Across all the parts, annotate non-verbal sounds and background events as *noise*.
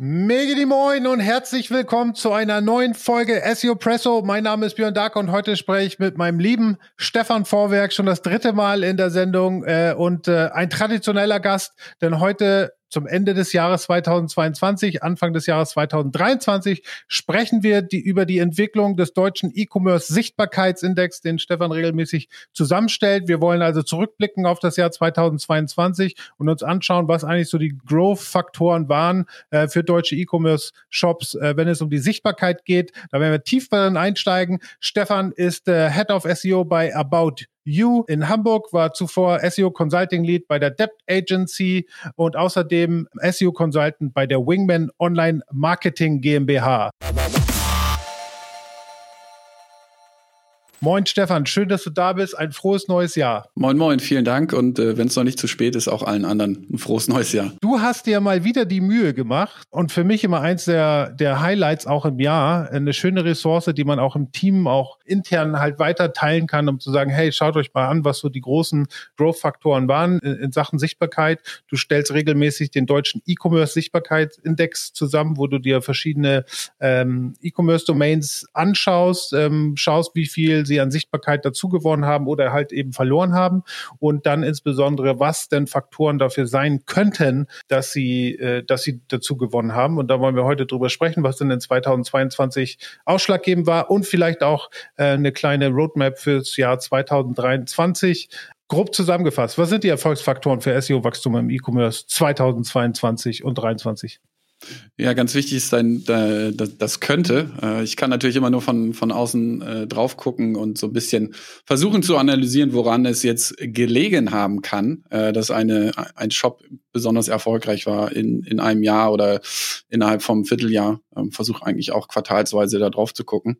Mega Moin und herzlich willkommen zu einer neuen Folge SEO Presso. Mein Name ist Björn Dark und heute spreche ich mit meinem lieben Stefan Vorwerk schon das dritte Mal in der Sendung äh, und äh, ein traditioneller Gast, denn heute zum Ende des Jahres 2022, Anfang des Jahres 2023 sprechen wir die, über die Entwicklung des deutschen E-Commerce Sichtbarkeitsindex, den Stefan regelmäßig zusammenstellt. Wir wollen also zurückblicken auf das Jahr 2022 und uns anschauen, was eigentlich so die Growth-Faktoren waren äh, für deutsche E-Commerce Shops, äh, wenn es um die Sichtbarkeit geht. Da werden wir tief darin einsteigen. Stefan ist äh, Head of SEO bei About You in Hamburg, war zuvor SEO Consulting Lead bei der Debt Agency und außerdem SEO Consultant bei der Wingman Online Marketing GmbH. Moin Stefan, schön, dass du da bist. Ein frohes neues Jahr. Moin, moin, vielen Dank. Und äh, wenn es noch nicht zu spät ist, auch allen anderen ein frohes neues Jahr. Du hast dir mal wieder die Mühe gemacht und für mich immer eins der, der Highlights auch im Jahr, eine schöne Ressource, die man auch im Team auch intern halt weiter teilen kann, um zu sagen, hey, schaut euch mal an, was so die großen Growth-Faktoren waren in, in Sachen Sichtbarkeit. Du stellst regelmäßig den deutschen E-Commerce-Sichtbarkeitsindex zusammen, wo du dir verschiedene ähm, E-Commerce-Domains anschaust, ähm, schaust, wie viel sie an Sichtbarkeit dazu gewonnen haben oder halt eben verloren haben und dann insbesondere, was denn Faktoren dafür sein könnten, dass sie, äh, dass sie dazu gewonnen haben. Und da wollen wir heute drüber sprechen, was denn in 2022 ausschlaggebend war und vielleicht auch äh, eine kleine Roadmap fürs Jahr 2023. Grob zusammengefasst, was sind die Erfolgsfaktoren für SEO-Wachstum im E-Commerce 2022 und 2023? Ja, ganz wichtig ist dein, das könnte. Äh, ich kann natürlich immer nur von, von außen äh, drauf gucken und so ein bisschen versuchen zu analysieren, woran es jetzt gelegen haben kann, äh, dass eine, ein Shop besonders erfolgreich war in, in einem Jahr oder innerhalb vom Vierteljahr. Ähm, Versuche eigentlich auch quartalsweise da drauf zu gucken.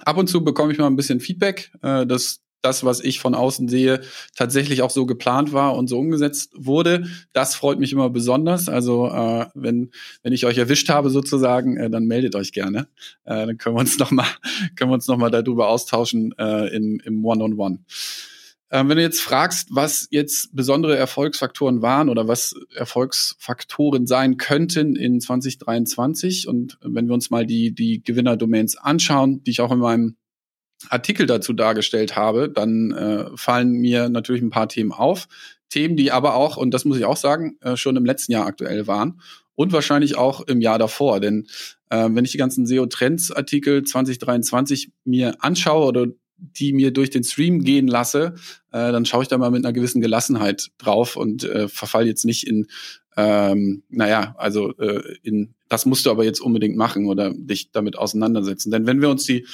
Ab und zu bekomme ich mal ein bisschen Feedback, dass das, was ich von außen sehe, tatsächlich auch so geplant war und so umgesetzt wurde. Das freut mich immer besonders. Also äh, wenn wenn ich euch erwischt habe sozusagen, äh, dann meldet euch gerne. Äh, dann können wir uns *laughs* noch mal können wir uns noch darüber austauschen äh, im im One-on-One. -on -One. Ähm, wenn du jetzt fragst, was jetzt besondere Erfolgsfaktoren waren oder was Erfolgsfaktoren sein könnten in 2023 und wenn wir uns mal die die Gewinnerdomains anschauen, die ich auch in meinem Artikel dazu dargestellt habe, dann äh, fallen mir natürlich ein paar Themen auf. Themen, die aber auch, und das muss ich auch sagen, äh, schon im letzten Jahr aktuell waren und wahrscheinlich auch im Jahr davor. Denn äh, wenn ich die ganzen SEO-Trends-Artikel 2023 mir anschaue oder die mir durch den Stream gehen lasse, äh, dann schaue ich da mal mit einer gewissen Gelassenheit drauf und äh, verfall jetzt nicht in, ähm, naja, also äh, in, das musst du aber jetzt unbedingt machen oder dich damit auseinandersetzen. Denn wenn wir uns die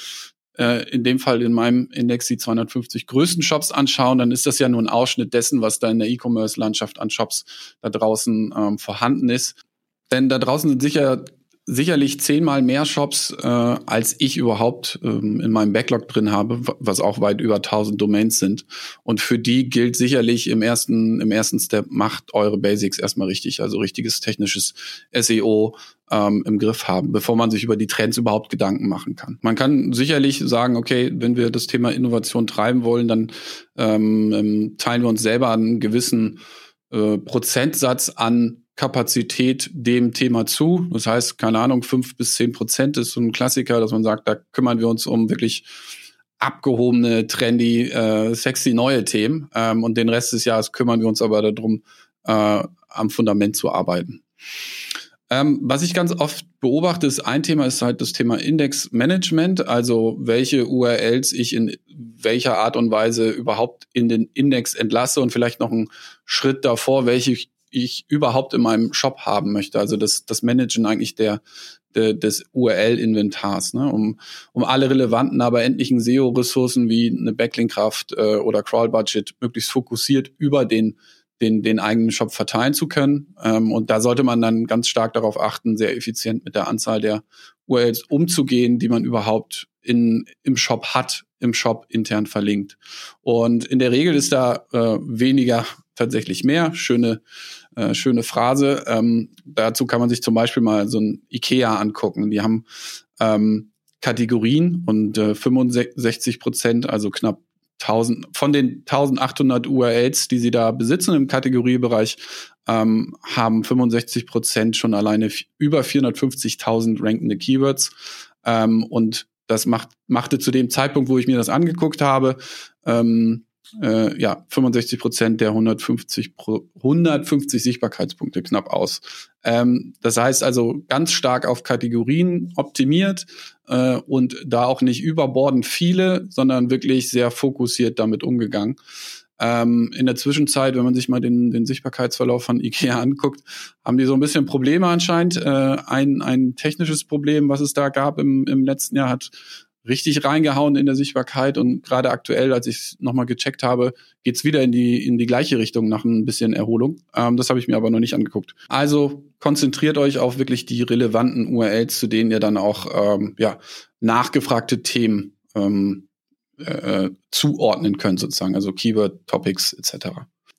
äh, in dem Fall in meinem Index die 250 größten Shops anschauen, dann ist das ja nur ein Ausschnitt dessen, was da in der E-Commerce-Landschaft an Shops da draußen ähm, vorhanden ist. Denn da draußen sind sicher sicherlich zehnmal mehr Shops, äh, als ich überhaupt ähm, in meinem Backlog drin habe, was auch weit über 1000 Domains sind. Und für die gilt sicherlich im ersten, im ersten Step, macht eure Basics erstmal richtig, also richtiges technisches SEO ähm, im Griff haben, bevor man sich über die Trends überhaupt Gedanken machen kann. Man kann sicherlich sagen, okay, wenn wir das Thema Innovation treiben wollen, dann ähm, ähm teilen wir uns selber einen gewissen äh, Prozentsatz an Kapazität dem Thema zu. Das heißt, keine Ahnung, fünf bis zehn Prozent ist so ein Klassiker, dass man sagt, da kümmern wir uns um wirklich abgehobene, trendy, äh, sexy neue Themen. Ähm, und den Rest des Jahres kümmern wir uns aber darum, äh, am Fundament zu arbeiten. Ähm, was ich ganz oft beobachte, ist ein Thema ist halt das Thema Indexmanagement, also welche URLs ich in welcher Art und Weise überhaupt in den Index entlasse und vielleicht noch einen Schritt davor, welche ich überhaupt in meinem Shop haben möchte. Also das, das Managen eigentlich der, der des URL-Inventars, ne? um, um alle relevanten, aber endlichen SEO-Ressourcen wie eine Backlink-Kraft äh, oder Crawl-Budget möglichst fokussiert über den den, den eigenen Shop verteilen zu können. Ähm, und da sollte man dann ganz stark darauf achten, sehr effizient mit der Anzahl der URLs umzugehen, die man überhaupt in, im Shop hat, im Shop intern verlinkt. Und in der Regel ist da äh, weniger tatsächlich mehr. Schöne, äh, schöne Phrase. Ähm, dazu kann man sich zum Beispiel mal so ein IKEA angucken. Die haben ähm, Kategorien und äh, 65 Prozent, also knapp 1000, von den 1800 URLs, die sie da besitzen im Kategoriebereich, ähm, haben 65 Prozent schon alleine über 450.000 rankende Keywords. Ähm, und das macht, machte zu dem Zeitpunkt, wo ich mir das angeguckt habe, ähm, äh, ja, 65 Prozent der 150, pro, 150 Sichtbarkeitspunkte knapp aus. Ähm, das heißt also ganz stark auf Kategorien optimiert äh, und da auch nicht überbordend viele, sondern wirklich sehr fokussiert damit umgegangen. Ähm, in der Zwischenzeit, wenn man sich mal den, den Sichtbarkeitsverlauf von IKEA anguckt, haben die so ein bisschen Probleme anscheinend. Äh, ein, ein technisches Problem, was es da gab im, im letzten Jahr, hat richtig reingehauen in der Sichtbarkeit und gerade aktuell, als ich es nochmal gecheckt habe, geht's wieder in die, in die gleiche Richtung nach ein bisschen Erholung. Ähm, das habe ich mir aber noch nicht angeguckt. Also konzentriert euch auf wirklich die relevanten URLs, zu denen ihr dann auch ähm, ja, nachgefragte Themen ähm, äh, zuordnen könnt, sozusagen, also Keyword, Topics etc.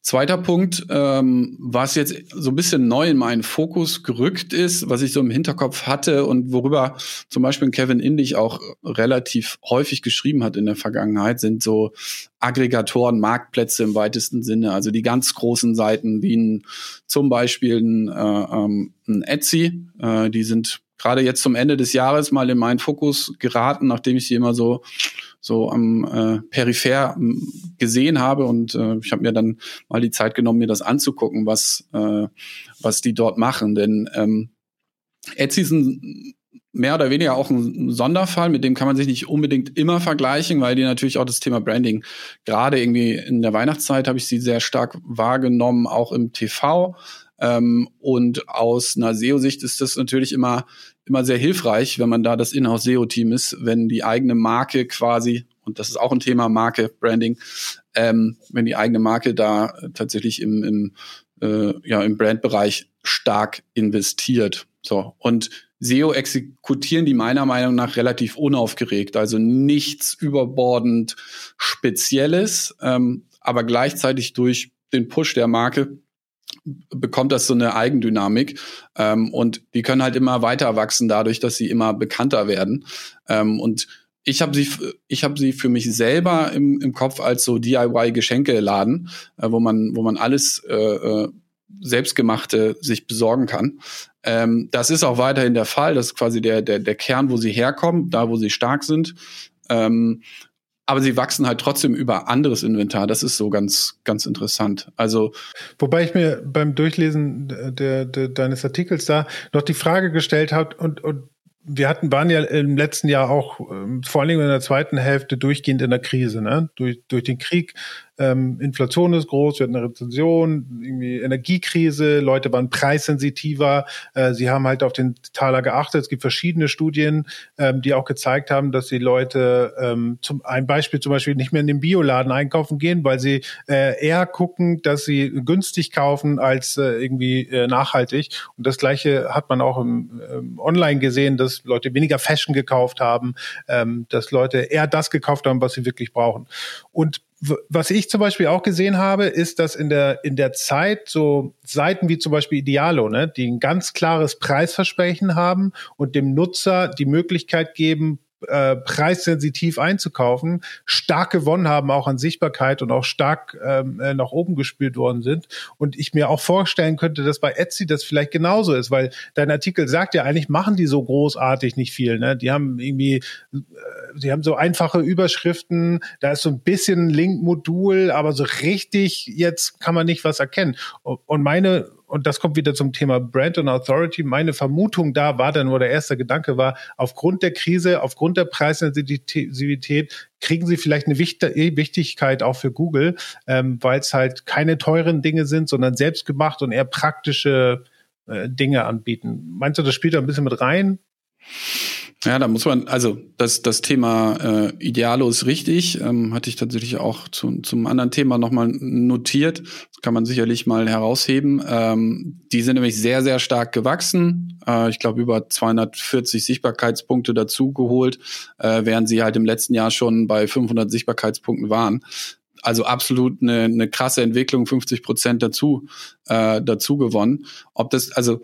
Zweiter Punkt, ähm, was jetzt so ein bisschen neu in meinen Fokus gerückt ist, was ich so im Hinterkopf hatte und worüber zum Beispiel Kevin Indig auch relativ häufig geschrieben hat in der Vergangenheit, sind so Aggregatoren, Marktplätze im weitesten Sinne, also die ganz großen Seiten wie ein, zum Beispiel ein, äh, ähm, ein Etsy, äh, die sind gerade jetzt zum Ende des Jahres mal in meinen Fokus geraten, nachdem ich sie immer so so am äh, Peripher ähm, gesehen habe. Und äh, ich habe mir dann mal die Zeit genommen, mir das anzugucken, was äh, was die dort machen, denn ähm, Etsy ist ein mehr oder weniger auch ein Sonderfall, mit dem kann man sich nicht unbedingt immer vergleichen, weil die natürlich auch das Thema Branding, gerade irgendwie in der Weihnachtszeit habe ich sie sehr stark wahrgenommen, auch im TV. Ähm, und aus einer SEO-Sicht ist das natürlich immer immer sehr hilfreich, wenn man da das Inhouse-SEO-Team ist, wenn die eigene Marke quasi, und das ist auch ein Thema Marke, Branding, ähm, wenn die eigene Marke da tatsächlich im, im, äh, ja, im Brandbereich stark investiert. So. Und SEO exekutieren die meiner Meinung nach relativ unaufgeregt, also nichts überbordend Spezielles, ähm, aber gleichzeitig durch den Push der Marke bekommt das so eine Eigendynamik ähm, und die können halt immer weiter wachsen dadurch, dass sie immer bekannter werden ähm, und ich habe sie, ich habe sie für mich selber im, im Kopf als so DIY-Geschenkeladen, äh, wo man, wo man alles äh, äh, selbstgemachte sich besorgen kann. Ähm, das ist auch weiterhin der Fall. Das ist quasi der, der, der Kern, wo sie herkommen, da wo sie stark sind. Ähm, aber sie wachsen halt trotzdem über anderes Inventar. Das ist so ganz, ganz interessant. Also wobei ich mir beim Durchlesen der, der, deines Artikels da noch die Frage gestellt habe und, und wir hatten, waren ja im letzten Jahr auch ähm, vor allen Dingen in der zweiten Hälfte durchgehend in der Krise, ne? Durch, durch den Krieg ähm, Inflation ist groß, wir hatten eine Rezession, irgendwie Energiekrise, Leute waren preissensitiver, äh, sie haben halt auf den Taler geachtet. Es gibt verschiedene Studien, ähm, die auch gezeigt haben, dass die Leute ähm, zum ein Beispiel zum Beispiel nicht mehr in den Bioladen einkaufen gehen, weil sie äh, eher gucken, dass sie günstig kaufen als äh, irgendwie äh, nachhaltig. Und das gleiche hat man auch im, ähm, online gesehen, dass Leute weniger Fashion gekauft haben, ähm, dass Leute eher das gekauft haben, was sie wirklich brauchen. Und was ich zum Beispiel auch gesehen habe, ist, dass in der, in der Zeit so Seiten wie zum Beispiel Idealo, ne, die ein ganz klares Preisversprechen haben und dem Nutzer die Möglichkeit geben, äh, preissensitiv einzukaufen, stark gewonnen haben, auch an Sichtbarkeit und auch stark ähm, äh, nach oben gespielt worden sind. Und ich mir auch vorstellen könnte, dass bei Etsy das vielleicht genauso ist, weil dein Artikel sagt ja eigentlich, machen die so großartig nicht viel. Ne? Die haben irgendwie, äh, die haben so einfache Überschriften, da ist so ein bisschen Link-Modul, aber so richtig jetzt kann man nicht was erkennen. Und meine und das kommt wieder zum Thema Brand und Authority. Meine Vermutung da war dann, wo der erste Gedanke war, aufgrund der Krise, aufgrund der Preissensitivität kriegen sie vielleicht eine Wichtigkeit auch für Google, ähm, weil es halt keine teuren Dinge sind, sondern selbstgemacht und eher praktische äh, Dinge anbieten. Meinst du, das spielt da ein bisschen mit rein? Ja, da muss man, also das, das Thema äh, Idealo ist richtig, ähm, hatte ich tatsächlich auch zu, zum anderen Thema nochmal notiert. Kann man sicherlich mal herausheben. Ähm, die sind nämlich sehr, sehr stark gewachsen. Äh, ich glaube, über 240 Sichtbarkeitspunkte dazugeholt, äh, während sie halt im letzten Jahr schon bei 500 Sichtbarkeitspunkten waren also absolut eine, eine krasse Entwicklung, 50 Prozent dazu, äh, dazu gewonnen. Ob das, also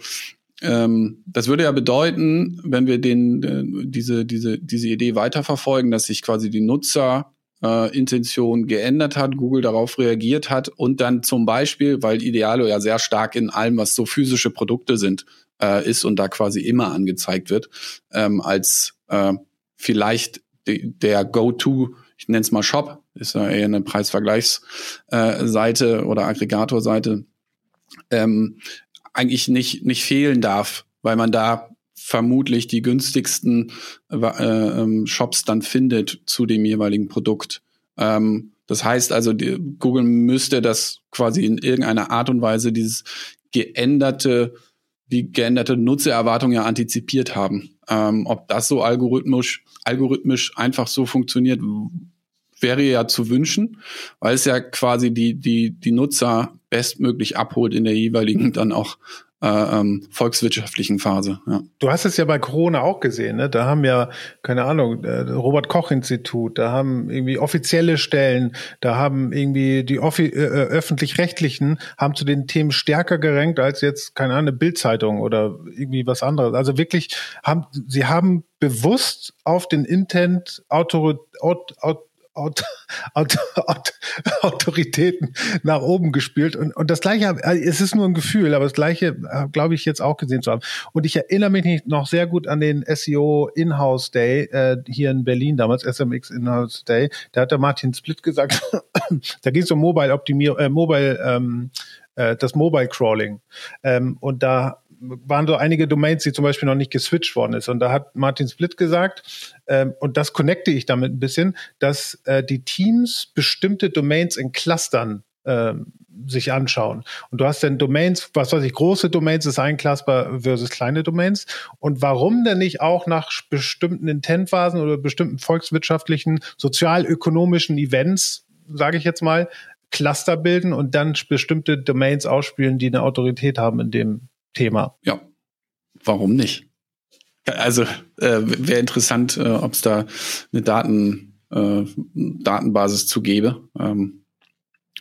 ähm, das würde ja bedeuten, wenn wir den, äh, diese, diese, diese Idee weiterverfolgen, dass sich quasi die Nutzer äh, Intention geändert hat, Google darauf reagiert hat und dann zum Beispiel, weil Idealo ja sehr stark in allem, was so physische Produkte sind, äh, ist und da quasi immer angezeigt wird, ähm, als äh, vielleicht de der Go-To, ich nenne es mal Shop, ist ja eher eine Preisvergleichsseite äh, oder Aggregatorseite, ähm, eigentlich nicht, nicht fehlen darf, weil man da vermutlich die günstigsten äh, äh, Shops dann findet zu dem jeweiligen Produkt. Ähm, das heißt also, die, Google müsste das quasi in irgendeiner Art und Weise dieses geänderte, die geänderte Nutzererwartung ja antizipiert haben. Ähm, ob das so algorithmisch, algorithmisch einfach so funktioniert, wäre ja zu wünschen, weil es ja quasi die, die, die Nutzer bestmöglich abholt in der jeweiligen dann auch äh, ähm, volkswirtschaftlichen Phase. Ja. Du hast es ja bei Corona auch gesehen, ne? Da haben ja, keine Ahnung, äh, Robert Koch Institut, da haben irgendwie offizielle Stellen, da haben irgendwie die äh, äh, öffentlich-rechtlichen haben zu den Themen stärker gerankt als jetzt, keine Ahnung, Bildzeitung oder irgendwie was anderes. Also wirklich haben, sie haben bewusst auf den Intent Autor, Aut, Aut, Aut Aut Aut Autoritäten nach oben gespielt. Und, und das Gleiche, äh, es ist nur ein Gefühl, aber das Gleiche äh, glaube ich jetzt auch gesehen zu haben. Und ich erinnere mich noch sehr gut an den SEO In-House Day äh, hier in Berlin damals, SMX In-House Day. Da hat der Martin Split gesagt, *coughs* da ging es um Mobile Optimierung, äh, Mobile, ähm, äh, das Mobile Crawling. Ähm, und da waren so einige Domains, die zum Beispiel noch nicht geswitcht worden ist. Und da hat Martin Split gesagt, ähm, und das connecte ich damit ein bisschen, dass äh, die Teams bestimmte Domains in Clustern ähm, sich anschauen. Und du hast dann Domains, was weiß ich, große Domains ist ein Cluster versus kleine Domains. Und warum denn nicht auch nach bestimmten Intentphasen oder bestimmten volkswirtschaftlichen, sozialökonomischen Events, sage ich jetzt mal, Cluster bilden und dann bestimmte Domains ausspielen, die eine Autorität haben in dem Thema. Ja, warum nicht? Also äh, wäre interessant, äh, ob es da eine Daten, äh, Datenbasis zu gäbe. Ähm,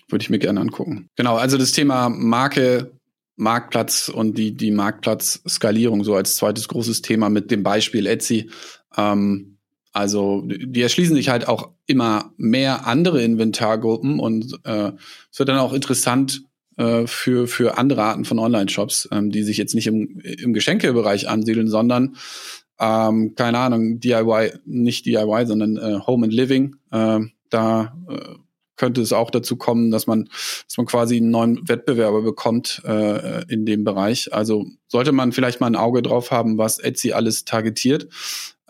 Würde ich mir gerne angucken. Genau, also das Thema Marke, Marktplatz und die, die Marktplatzskalierung so als zweites großes Thema mit dem Beispiel Etsy. Ähm, also die erschließen sich halt auch immer mehr andere Inventargruppen und äh, es wird dann auch interessant, äh, für, für andere Arten von Online-Shops, ähm, die sich jetzt nicht im, im Geschenkebereich ansiedeln, sondern ähm, keine Ahnung, DIY, nicht DIY, sondern äh, Home and Living. Äh, da äh, könnte es auch dazu kommen, dass man, dass man quasi einen neuen Wettbewerber bekommt äh, in dem Bereich. Also sollte man vielleicht mal ein Auge drauf haben, was Etsy alles targetiert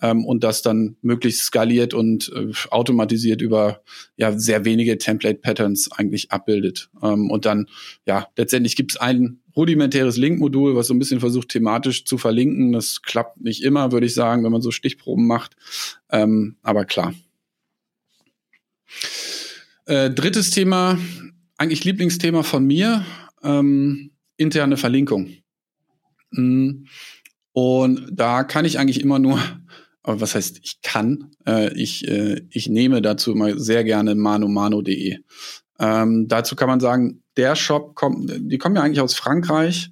ähm, und das dann möglichst skaliert und äh, automatisiert über ja sehr wenige Template-Patterns eigentlich abbildet. Ähm, und dann, ja, letztendlich gibt es ein rudimentäres Link-Modul, was so ein bisschen versucht, thematisch zu verlinken. Das klappt nicht immer, würde ich sagen, wenn man so Stichproben macht. Ähm, aber klar. Äh, drittes Thema, eigentlich Lieblingsthema von mir, ähm, interne Verlinkung. Mm. Und da kann ich eigentlich immer nur aber was heißt, ich kann, äh, ich, äh, ich nehme dazu immer sehr gerne manomano.de. Ähm, dazu kann man sagen, der Shop kommt, die kommen ja eigentlich aus Frankreich,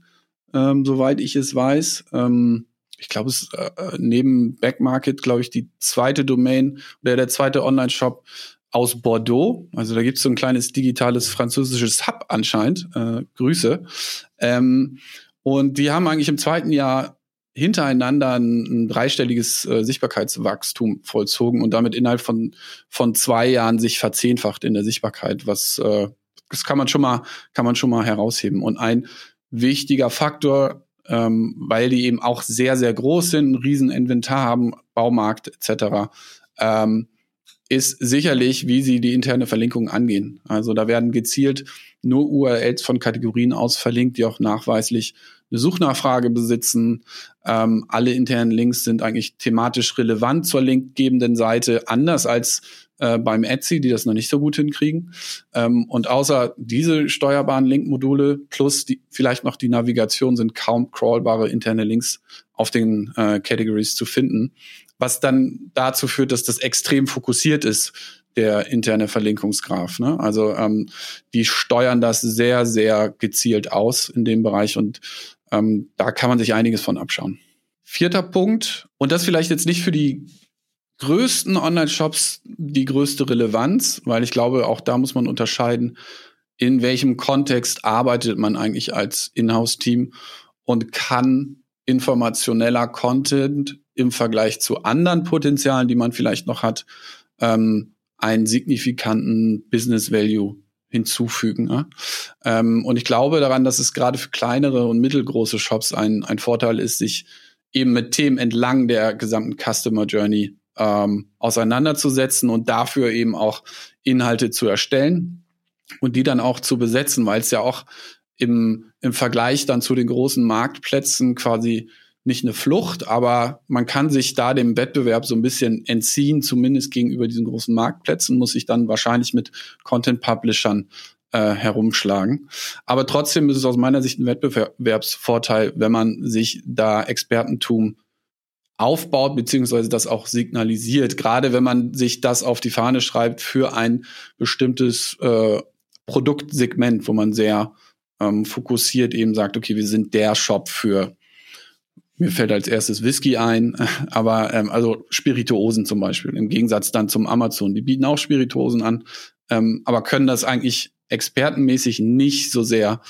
ähm, soweit ich es weiß. Ähm, ich glaube, es äh, neben Backmarket, glaube ich, die zweite Domain oder der zweite Online-Shop aus Bordeaux. Also da gibt es so ein kleines digitales französisches Hub anscheinend. Äh, Grüße. Ähm, und die haben eigentlich im zweiten Jahr hintereinander ein, ein dreistelliges äh, Sichtbarkeitswachstum vollzogen und damit innerhalb von, von zwei Jahren sich verzehnfacht in der Sichtbarkeit, was äh, das kann man schon mal, kann man schon mal herausheben. Und ein wichtiger Faktor, ähm, weil die eben auch sehr, sehr groß sind, ein riesen Inventar haben, Baumarkt etc., ähm, ist sicherlich, wie sie die interne Verlinkung angehen. Also da werden gezielt nur URLs von Kategorien aus verlinkt, die auch nachweislich eine Suchnachfrage besitzen. Ähm, alle internen Links sind eigentlich thematisch relevant zur linkgebenden Seite, anders als äh, beim Etsy, die das noch nicht so gut hinkriegen. Ähm, und außer diese steuerbaren Linkmodule plus die, vielleicht noch die Navigation sind kaum crawlbare interne Links auf den äh, Categories zu finden, was dann dazu führt, dass das extrem fokussiert ist der interne Verlinkungsgraph. Ne? Also ähm, die steuern das sehr, sehr gezielt aus in dem Bereich und ähm, da kann man sich einiges von abschauen. Vierter Punkt, und das vielleicht jetzt nicht für die größten Online-Shops die größte Relevanz, weil ich glaube, auch da muss man unterscheiden, in welchem Kontext arbeitet man eigentlich als Inhouse-Team und kann informationeller Content im Vergleich zu anderen Potenzialen, die man vielleicht noch hat, ähm, einen signifikanten Business Value hinzufügen. Ne? Ähm, und ich glaube daran, dass es gerade für kleinere und mittelgroße Shops ein, ein Vorteil ist, sich eben mit Themen entlang der gesamten Customer Journey ähm, auseinanderzusetzen und dafür eben auch Inhalte zu erstellen und die dann auch zu besetzen, weil es ja auch im, im Vergleich dann zu den großen Marktplätzen quasi nicht eine Flucht, aber man kann sich da dem Wettbewerb so ein bisschen entziehen, zumindest gegenüber diesen großen Marktplätzen, muss sich dann wahrscheinlich mit Content-Publishern äh, herumschlagen. Aber trotzdem ist es aus meiner Sicht ein Wettbewerbsvorteil, wenn man sich da Expertentum aufbaut, beziehungsweise das auch signalisiert, gerade wenn man sich das auf die Fahne schreibt für ein bestimmtes äh, Produktsegment, wo man sehr ähm, fokussiert eben sagt, okay, wir sind der Shop für mir fällt als erstes Whisky ein, *laughs* aber ähm, also Spirituosen zum Beispiel, im Gegensatz dann zum Amazon. Die bieten auch Spirituosen an, ähm, aber können das eigentlich expertenmäßig nicht so sehr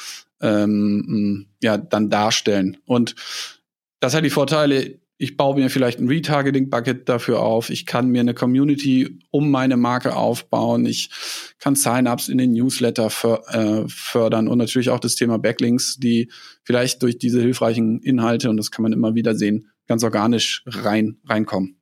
ähm, ja, dann darstellen. Und das hat die Vorteile, ich baue mir vielleicht ein Retargeting-Bucket dafür auf. Ich kann mir eine Community um meine Marke aufbauen. Ich kann Sign-ups in den Newsletter äh, fördern und natürlich auch das Thema Backlinks, die vielleicht durch diese hilfreichen Inhalte, und das kann man immer wieder sehen, ganz organisch rein, reinkommen.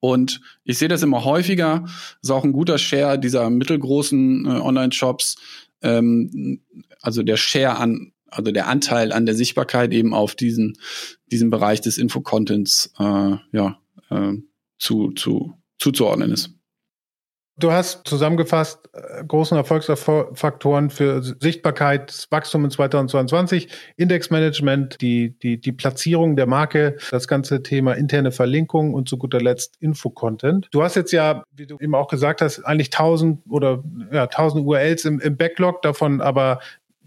Und ich sehe das immer häufiger. Das ist auch ein guter Share dieser mittelgroßen äh, Online-Shops. Ähm, also der Share an also der Anteil an der Sichtbarkeit eben auf diesen, diesen Bereich des Infocontents äh, ja, äh, zu, zu, zuzuordnen ist. Du hast zusammengefasst äh, großen Erfolgsfaktoren für Sichtbarkeit, Wachstum in 2022, Indexmanagement, die, die, die Platzierung der Marke, das ganze Thema interne Verlinkung und zu guter Letzt Infocontent. Du hast jetzt ja, wie du eben auch gesagt hast, eigentlich 1000 oder ja, 1000 URLs im, im Backlog, davon aber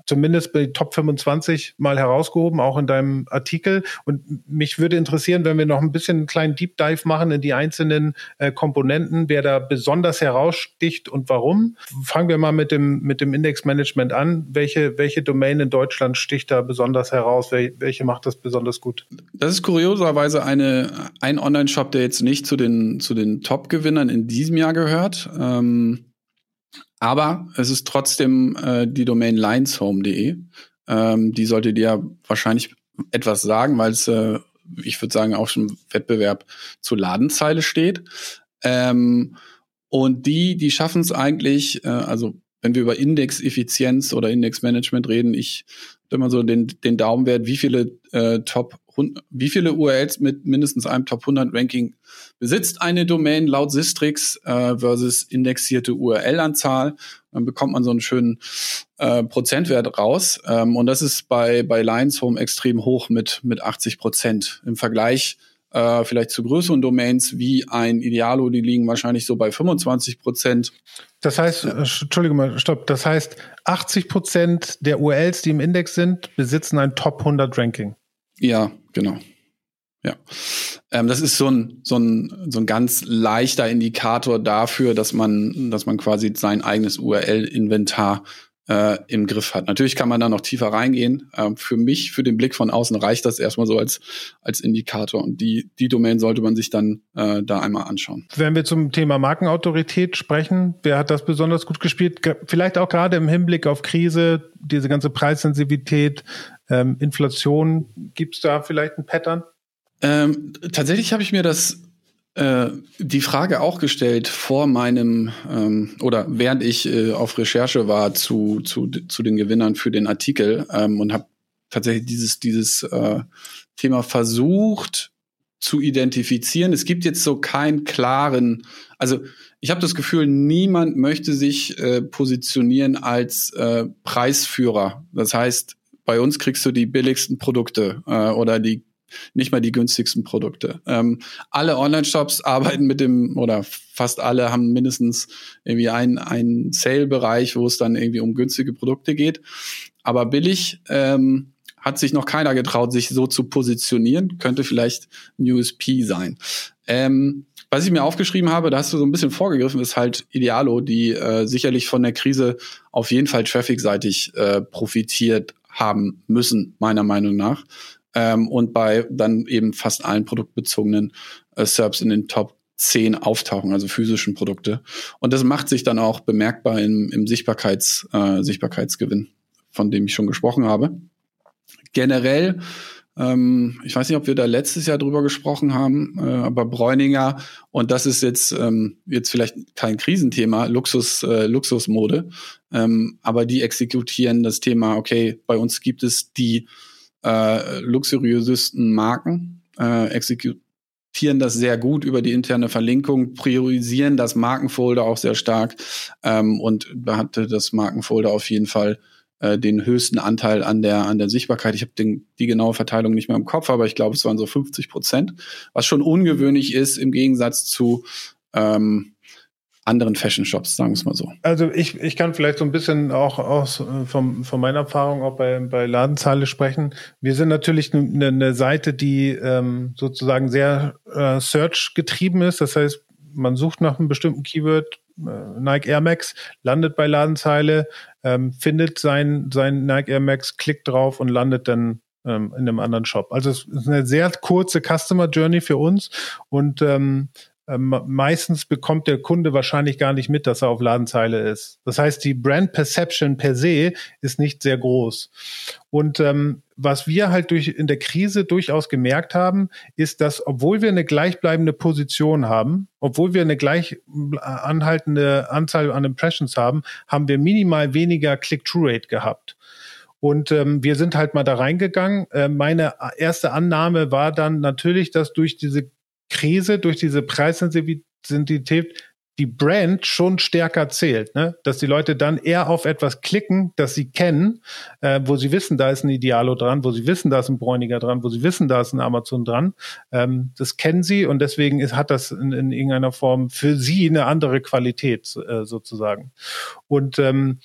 zumindest bei Top 25 mal herausgehoben, auch in deinem Artikel. Und mich würde interessieren, wenn wir noch ein bisschen einen kleinen Deep Dive machen in die einzelnen äh, Komponenten, wer da besonders heraussticht und warum. Fangen wir mal mit dem, mit dem Indexmanagement an. Welche, welche Domain in Deutschland sticht da besonders heraus? Wel welche macht das besonders gut? Das ist kurioserweise eine, ein Online-Shop, der jetzt nicht zu den, zu den Top-Gewinnern in diesem Jahr gehört. Ähm aber es ist trotzdem äh, die Domain lineshome.de. Ähm, die sollte dir wahrscheinlich etwas sagen, weil es, äh, ich würde sagen, auch schon Wettbewerb zur Ladenzeile steht. Ähm, und die, die schaffen es eigentlich, äh, also wenn wir über Indexeffizienz oder Indexmanagement reden, ich immer so den, den Daumenwert, wie viele äh, Top wie viele URLs mit mindestens einem Top 100 Ranking besitzt eine Domain laut Sistrix äh, versus indexierte URL-Anzahl. Dann bekommt man so einen schönen äh, Prozentwert raus. Ähm, und das ist bei, bei Lions Home extrem hoch mit, mit 80 Prozent. Im Vergleich äh, vielleicht zu größeren Domains wie ein Idealo, die liegen wahrscheinlich so bei 25 Prozent. Das heißt. Äh, Entschuldigung mal, stopp, das heißt, 80 Prozent der URLs, die im Index sind, besitzen ein Top 100 Ranking. Ja, genau. Ja. Ähm, das ist so ein, so, ein, so ein ganz leichter Indikator dafür, dass man, dass man quasi sein eigenes URL-Inventar äh, im Griff hat. Natürlich kann man da noch tiefer reingehen. Ähm, für mich, für den Blick von außen reicht das erstmal so als, als Indikator. Und die, die Domain sollte man sich dann äh, da einmal anschauen. Wenn wir zum Thema Markenautorität sprechen, wer hat das besonders gut gespielt? Vielleicht auch gerade im Hinblick auf Krise, diese ganze Preissensitivität, ähm, Inflation, gibt es da vielleicht ein Pattern? Ähm, tatsächlich habe ich mir das äh, die Frage auch gestellt vor meinem ähm, oder während ich äh, auf Recherche war zu, zu, zu den Gewinnern für den Artikel ähm, und habe tatsächlich dieses, dieses äh, Thema versucht zu identifizieren. Es gibt jetzt so keinen klaren, also ich habe das Gefühl, niemand möchte sich äh, positionieren als äh, Preisführer. Das heißt, bei uns kriegst du die billigsten Produkte äh, oder die nicht mal die günstigsten Produkte. Ähm, alle Online-Shops arbeiten mit dem, oder fast alle haben mindestens irgendwie einen, einen Sale-Bereich, wo es dann irgendwie um günstige Produkte geht. Aber billig ähm, hat sich noch keiner getraut, sich so zu positionieren. Könnte vielleicht ein USP sein. Ähm, was ich mir aufgeschrieben habe, da hast du so ein bisschen vorgegriffen, ist halt Idealo, die äh, sicherlich von der Krise auf jeden Fall traffic-seitig äh, profitiert haben müssen, meiner Meinung nach. Ähm, und bei dann eben fast allen produktbezogenen äh, SERPs in den Top 10 auftauchen, also physischen Produkte. Und das macht sich dann auch bemerkbar im, im Sichtbarkeits, äh, Sichtbarkeitsgewinn, von dem ich schon gesprochen habe. Generell ähm, ich weiß nicht, ob wir da letztes Jahr drüber gesprochen haben, äh, aber Bräuninger, und das ist jetzt, ähm, jetzt vielleicht kein Krisenthema, Luxus, äh, Luxusmode, ähm, aber die exekutieren das Thema, okay, bei uns gibt es die äh, luxuriösesten Marken, äh, exekutieren das sehr gut über die interne Verlinkung, priorisieren das Markenfolder auch sehr stark ähm, und hatte das Markenfolder auf jeden Fall äh, den höchsten Anteil an der an der Sichtbarkeit. Ich habe die genaue Verteilung nicht mehr im Kopf, aber ich glaube, es waren so 50 Prozent, was schon ungewöhnlich ist im Gegensatz zu ähm, anderen Fashion Shops, sagen wir es mal so. Also ich, ich kann vielleicht so ein bisschen auch aus äh, vom, von meiner Erfahrung auch bei, bei Ladenzahle sprechen. Wir sind natürlich eine, eine Seite, die ähm, sozusagen sehr äh, Search getrieben ist. Das heißt, man sucht nach einem bestimmten Keyword, äh, Nike Air Max, landet bei Ladenzeile, ähm, findet sein, sein Nike Air Max, klickt drauf und landet dann ähm, in einem anderen Shop. Also es ist eine sehr kurze Customer Journey für uns und ähm, ähm, meistens bekommt der Kunde wahrscheinlich gar nicht mit, dass er auf Ladenzeile ist. Das heißt, die Brand Perception per se ist nicht sehr groß. Und ähm, was wir halt durch in der Krise durchaus gemerkt haben, ist, dass obwohl wir eine gleichbleibende Position haben, obwohl wir eine gleich anhaltende Anzahl an Impressions haben, haben wir minimal weniger Click-Through-Rate gehabt. Und ähm, wir sind halt mal da reingegangen. Äh, meine erste Annahme war dann natürlich, dass durch diese Krise, durch diese Preissensitivität die Brand schon stärker zählt, ne? dass die Leute dann eher auf etwas klicken, das sie kennen, äh, wo sie wissen, da ist ein Idealo dran, wo sie wissen, da ist ein Bräuniger dran, wo sie wissen, da ist ein Amazon dran. Ähm, das kennen sie und deswegen ist, hat das in, in, irgendeiner Form für sie eine andere Qualität äh, sozusagen. Und ähm,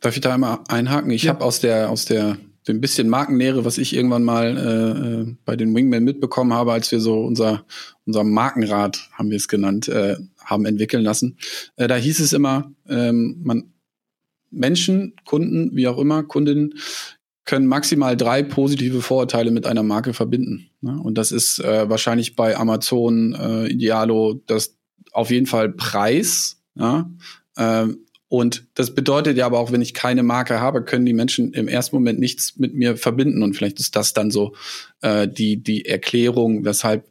darf ich da einmal einhaken? Ich ja. habe aus der aus der dem bisschen Markennähere, was ich irgendwann mal äh, äh, bei den Wingmen mitbekommen habe, als wir so unser, unser Markenrat, haben wir es genannt, äh, haben entwickeln lassen. Äh, da hieß es immer, ähm, man Menschen, Kunden, wie auch immer, Kundinnen, können maximal drei positive Vorurteile mit einer Marke verbinden. Ne? Und das ist äh, wahrscheinlich bei Amazon, äh, Idealo, das auf jeden Fall Preis, ja? äh, und das bedeutet ja aber auch, wenn ich keine Marke habe, können die Menschen im ersten Moment nichts mit mir verbinden. Und vielleicht ist das dann so äh, die, die Erklärung, weshalb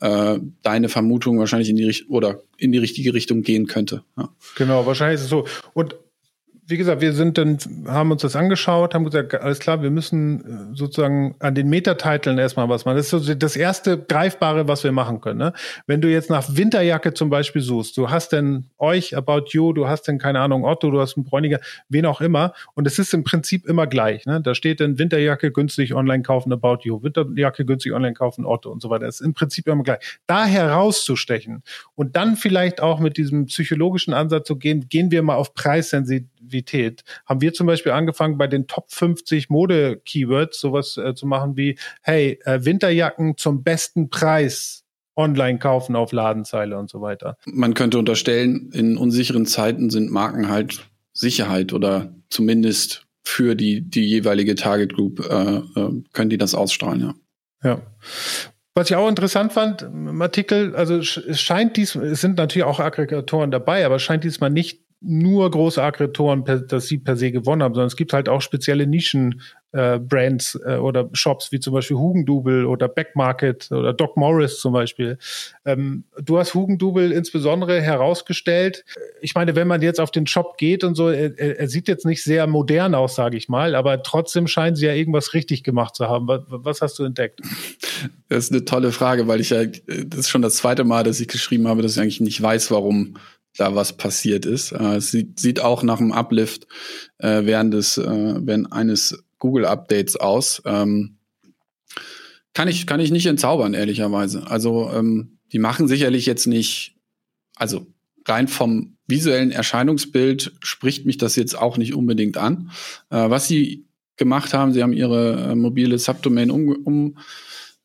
äh, deine Vermutung wahrscheinlich in die oder in die richtige Richtung gehen könnte. Ja. Genau, wahrscheinlich ist es so. Und wie gesagt, wir sind dann, haben uns das angeschaut, haben gesagt, alles klar, wir müssen äh, sozusagen an den Metatiteln erstmal was machen. Das ist so das erste Greifbare, was wir machen können. Ne? Wenn du jetzt nach Winterjacke zum Beispiel suchst, du hast denn euch, About You, du hast denn, keine Ahnung, Otto, du hast einen Bräuniger, wen auch immer. Und es ist im Prinzip immer gleich. Ne? Da steht dann Winterjacke günstig online kaufen, About You, Winterjacke günstig online kaufen, Otto und so weiter. Das ist im Prinzip immer gleich. Da herauszustechen und dann vielleicht auch mit diesem psychologischen Ansatz zu gehen, gehen wir mal auf Preissensitivität Attraktivität haben wir zum Beispiel angefangen, bei den Top 50 Mode-Keywords sowas äh, zu machen wie, hey, äh, Winterjacken zum besten Preis online kaufen auf Ladenzeile und so weiter. Man könnte unterstellen, in unsicheren Zeiten sind Marken halt Sicherheit oder zumindest für die, die jeweilige Target Group äh, äh, können die das ausstrahlen, ja. Ja. Was ich auch interessant fand im Artikel, also es scheint dies, es sind natürlich auch Aggregatoren dabei, aber es scheint diesmal nicht nur große Aggregatoren, dass sie per se gewonnen haben, sondern es gibt halt auch spezielle Nischen äh, äh, oder Shops wie zum Beispiel Hugendubel oder Backmarket oder Doc Morris zum Beispiel. Ähm, du hast Hugendubel insbesondere herausgestellt. Ich meine, wenn man jetzt auf den Shop geht und so, er, er sieht jetzt nicht sehr modern aus, sage ich mal, aber trotzdem scheinen sie ja irgendwas richtig gemacht zu haben. Was, was hast du entdeckt? Das ist eine tolle Frage, weil ich ja, das ist schon das zweite Mal, dass ich geschrieben habe, dass ich eigentlich nicht weiß, warum da was passiert ist. Äh, es sieht, sieht auch nach einem Uplift äh, während des, äh, während eines Google-Updates aus. Ähm, kann ich, kann ich nicht entzaubern, ehrlicherweise. Also, ähm, die machen sicherlich jetzt nicht, also rein vom visuellen Erscheinungsbild spricht mich das jetzt auch nicht unbedingt an. Äh, was sie gemacht haben. Sie haben ihre äh, mobile Subdomain um, um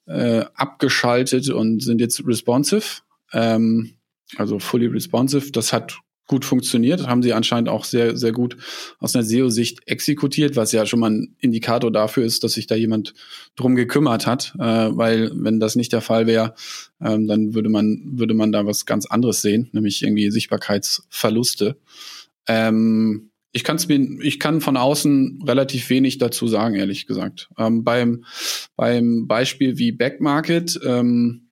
äh, abgeschaltet und sind jetzt responsive, ähm, also fully responsive. Das hat gut funktioniert, haben sie anscheinend auch sehr, sehr gut aus einer SEO-Sicht exekutiert, was ja schon mal ein Indikator dafür ist, dass sich da jemand drum gekümmert hat, äh, weil wenn das nicht der Fall wäre, ähm, dann würde man, würde man da was ganz anderes sehen, nämlich irgendwie Sichtbarkeitsverluste. Ähm, ich kann's mir, ich kann von außen relativ wenig dazu sagen, ehrlich gesagt. Ähm, beim, beim Beispiel wie Backmarket ähm,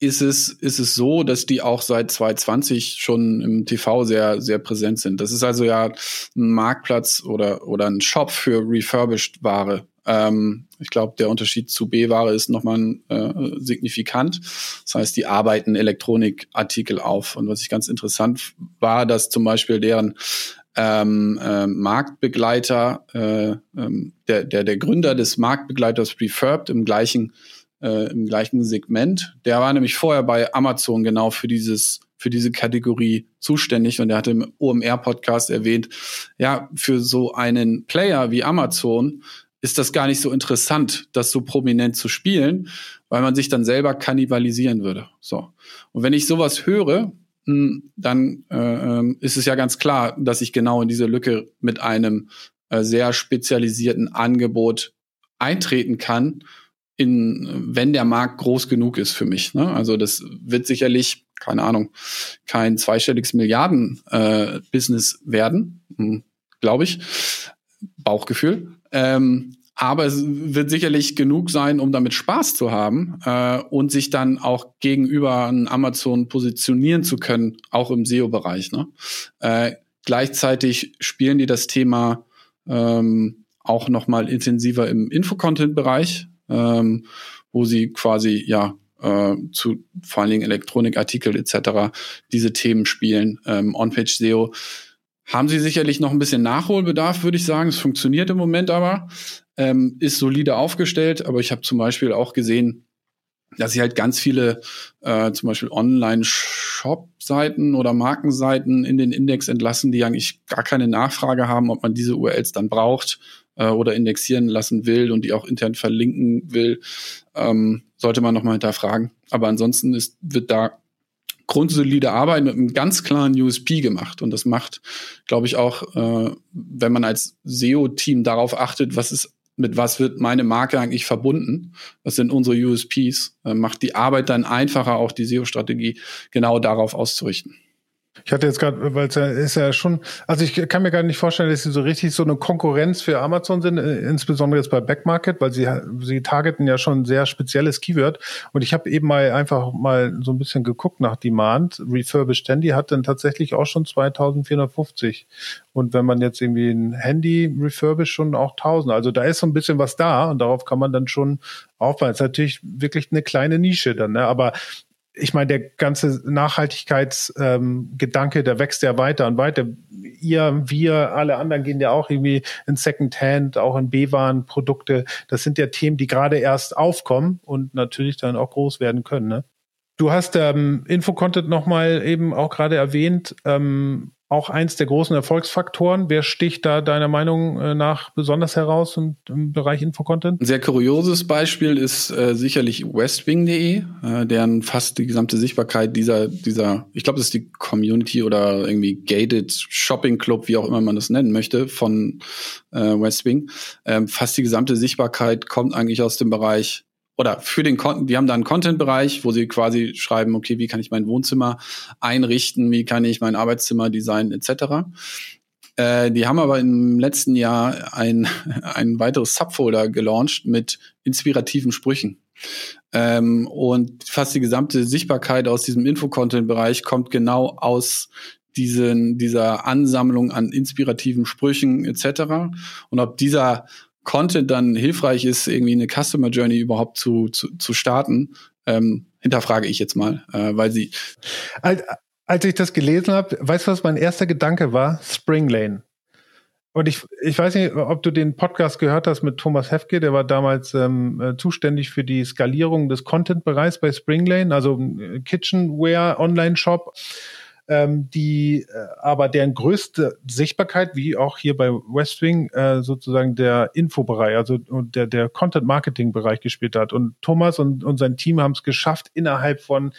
ist es, ist es so, dass die auch seit 2020 schon im TV sehr, sehr präsent sind. Das ist also ja ein Marktplatz oder, oder ein Shop für refurbished Ware. Ähm, ich glaube, der Unterschied zu B-Ware ist nochmal äh, signifikant. Das heißt, die arbeiten Elektronikartikel auf. Und was ich ganz interessant war, dass zum Beispiel deren ähm, äh, Marktbegleiter, äh, ähm, der, der, der Gründer des Marktbegleiters Refurbed im gleichen, äh, im gleichen Segment, der war nämlich vorher bei Amazon genau für dieses für diese Kategorie zuständig und er hatte im OMR-Podcast erwähnt, ja, für so einen Player wie Amazon ist das gar nicht so interessant, das so prominent zu spielen, weil man sich dann selber kannibalisieren würde. So. Und wenn ich sowas höre, hm, dann äh, ähm, ist es ja ganz klar, dass ich genau in diese Lücke mit einem äh, sehr spezialisierten Angebot eintreten kann, in, wenn der Markt groß genug ist für mich. Ne? Also das wird sicherlich, keine Ahnung, kein zweistelliges Milliarden-Business äh, werden, hm, glaube ich. Bauchgefühl. Ähm, aber es wird sicherlich genug sein, um damit Spaß zu haben äh, und sich dann auch gegenüber einem Amazon positionieren zu können, auch im SEO-Bereich. Ne? Äh, gleichzeitig spielen die das Thema ähm, auch noch mal intensiver im Infocontent-Bereich, ähm, wo sie quasi ja äh, zu vor allen Dingen Elektronikartikel etc. diese Themen spielen. Ähm, On-Page-SEO haben sie sicherlich noch ein bisschen Nachholbedarf, würde ich sagen. Es funktioniert im Moment aber ähm, ist solide aufgestellt, aber ich habe zum Beispiel auch gesehen, dass sie halt ganz viele äh, zum Beispiel Online-Shop-Seiten oder Markenseiten in den Index entlassen, die eigentlich gar keine Nachfrage haben, ob man diese URLs dann braucht äh, oder indexieren lassen will und die auch intern verlinken will, ähm, sollte man nochmal hinterfragen. Aber ansonsten ist, wird da grundsolide Arbeit mit einem ganz klaren USP gemacht. Und das macht, glaube ich, auch, äh, wenn man als SEO-Team darauf achtet, was ist mit was wird meine Marke eigentlich verbunden? Was sind unsere USPs? Äh, macht die Arbeit dann einfacher, auch die SEO-Strategie genau darauf auszurichten. Ich hatte jetzt gerade, weil es ja ist ja schon, also ich kann mir gar nicht vorstellen, dass sie so richtig so eine Konkurrenz für Amazon sind, äh, insbesondere jetzt bei Backmarket, weil sie sie targeten ja schon ein sehr spezielles Keyword. Und ich habe eben mal einfach mal so ein bisschen geguckt nach Demand. Refurbished Handy hat dann tatsächlich auch schon 2450. Und wenn man jetzt irgendwie ein Handy refurbished, schon auch 1000. Also da ist so ein bisschen was da und darauf kann man dann schon aufbauen. Ist natürlich wirklich eine kleine Nische dann, ne? Aber ich meine, der ganze Nachhaltigkeitsgedanke, ähm, der wächst ja weiter und weiter. Ihr, wir, alle anderen gehen ja auch irgendwie in Secondhand, auch in B-Waren-Produkte. Das sind ja Themen, die gerade erst aufkommen und natürlich dann auch groß werden können. Ne? Du hast ähm, Infocontent nochmal eben auch gerade erwähnt. Ähm, auch eins der großen Erfolgsfaktoren. Wer sticht da deiner Meinung äh, nach besonders heraus im, im Bereich Infocontent? Ein sehr kurioses Beispiel ist äh, sicherlich westwing.de, äh, deren fast die gesamte Sichtbarkeit dieser, dieser, ich glaube, das ist die Community oder irgendwie Gated Shopping Club, wie auch immer man das nennen möchte, von äh, Westwing. Ähm, fast die gesamte Sichtbarkeit kommt eigentlich aus dem Bereich oder für den Content, die haben da einen Content-Bereich, wo sie quasi schreiben, okay, wie kann ich mein Wohnzimmer einrichten, wie kann ich mein Arbeitszimmer designen, etc. Äh, die haben aber im letzten Jahr ein, *laughs* ein weiteres Subfolder gelauncht mit inspirativen Sprüchen. Ähm, und fast die gesamte Sichtbarkeit aus diesem Info-Content-Bereich kommt genau aus diesen, dieser Ansammlung an inspirativen Sprüchen etc. Und ob dieser Content dann hilfreich ist, irgendwie eine Customer Journey überhaupt zu, zu, zu starten, ähm, hinterfrage ich jetzt mal, äh, weil sie. Als, als ich das gelesen habe, weißt du, was mein erster Gedanke war? Spring Lane. Und ich, ich weiß nicht, ob du den Podcast gehört hast mit Thomas Hefke, der war damals ähm, äh, zuständig für die Skalierung des Content-Bereichs bei Springlane, also äh, Kitchenware Online-Shop. Ähm, die äh, aber deren größte Sichtbarkeit, wie auch hier bei Westwing, äh, sozusagen der Infobereich, also der, der Content-Marketing-Bereich gespielt hat. Und Thomas und, und sein Team haben es geschafft, innerhalb von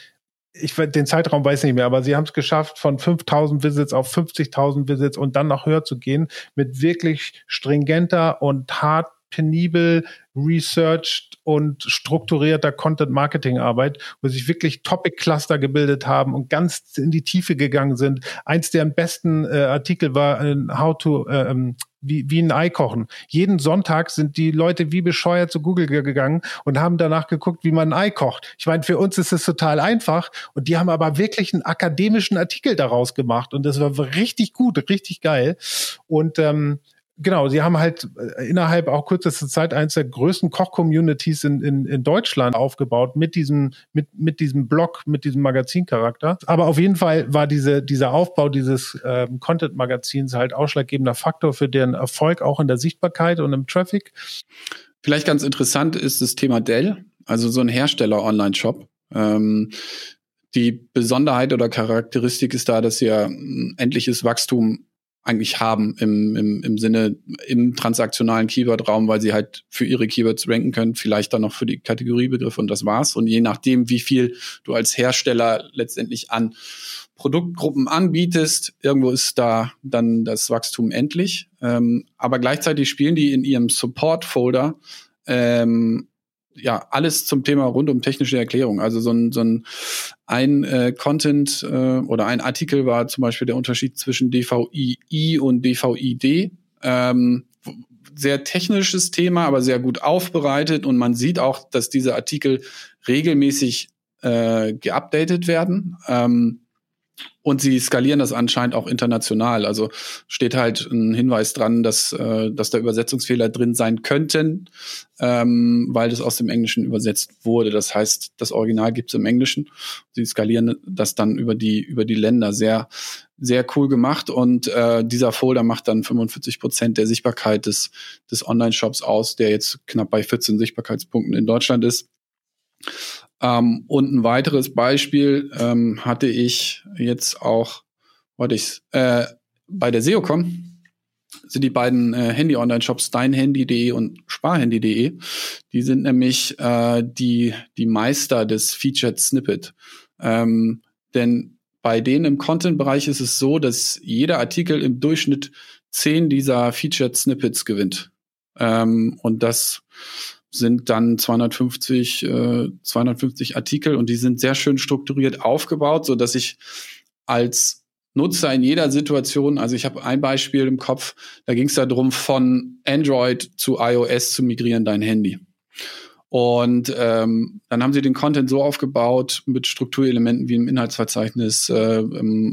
ich den Zeitraum weiß nicht mehr, aber sie haben es geschafft, von 5000 Visits auf 50.000 Visits und dann noch höher zu gehen, mit wirklich stringenter und hart penibel researched und strukturierter Content-Marketing-Arbeit, wo sich wirklich Topic-Cluster gebildet haben und ganz in die Tiefe gegangen sind. Eins der besten äh, Artikel war äh, How to äh, ähm, wie, wie ein Ei kochen. Jeden Sonntag sind die Leute wie bescheuert zu Google gegangen und haben danach geguckt, wie man ein Ei kocht. Ich meine, für uns ist es total einfach und die haben aber wirklich einen akademischen Artikel daraus gemacht und das war richtig gut, richtig geil. Und ähm, genau, sie haben halt äh, innerhalb auch kürzester Zeit eines der größten Koch-Communities in, in, in Deutschland aufgebaut mit diesem, mit, mit diesem Blog, mit diesem Magazincharakter. Aber auf jeden Fall war diese, dieser Aufbau dieses ähm, Content-Magazins halt ausschlaggebender Faktor für deren Erfolg auch in der Sichtbarkeit und im Traffic. Vielleicht ganz interessant ist das Thema Dell, also so ein Hersteller-Online-Shop. Ähm, die Besonderheit oder Charakteristik ist da, dass sie ja endliches Wachstum eigentlich haben im, im, im Sinne im transaktionalen Keyword-Raum, weil sie halt für ihre Keywords ranken können, vielleicht dann noch für die Kategoriebegriffe und das war's. Und je nachdem, wie viel du als Hersteller letztendlich an Produktgruppen anbietest, irgendwo ist da dann das Wachstum endlich. Ähm, aber gleichzeitig spielen die in ihrem Support-Folder ähm, ja alles zum Thema rund um technische Erklärung. Also so ein, so ein, ein äh, Content äh, oder ein Artikel war zum Beispiel der Unterschied zwischen DVI und DVID. Ähm, sehr technisches Thema, aber sehr gut aufbereitet und man sieht auch, dass diese Artikel regelmäßig äh, geupdatet werden. Ähm, und sie skalieren das anscheinend auch international. Also steht halt ein Hinweis dran, dass, äh, dass da Übersetzungsfehler drin sein könnten, ähm, weil das aus dem Englischen übersetzt wurde. Das heißt, das Original gibt es im Englischen. Sie skalieren das dann über die, über die Länder sehr, sehr cool gemacht. Und äh, dieser Folder macht dann 45 Prozent der Sichtbarkeit des, des Online-Shops aus, der jetzt knapp bei 14 Sichtbarkeitspunkten in Deutschland ist. Ähm, und ein weiteres Beispiel ähm, hatte ich jetzt auch, wollte ich äh, bei der SEOCom sind die beiden äh, Handy-Online-Shops deinhandy.de und sparhandy.de. Die sind nämlich äh, die, die Meister des Featured Snippet. Ähm, denn bei denen im Content-Bereich ist es so, dass jeder Artikel im Durchschnitt zehn dieser Featured Snippets gewinnt. Ähm, und das sind dann 250, äh, 250 Artikel und die sind sehr schön strukturiert aufgebaut, so dass ich als Nutzer in jeder Situation, also ich habe ein Beispiel im Kopf, da ging es darum, von Android zu iOS zu migrieren, dein Handy. Und ähm, dann haben sie den Content so aufgebaut mit Strukturelementen wie im Inhaltsverzeichnis, äh,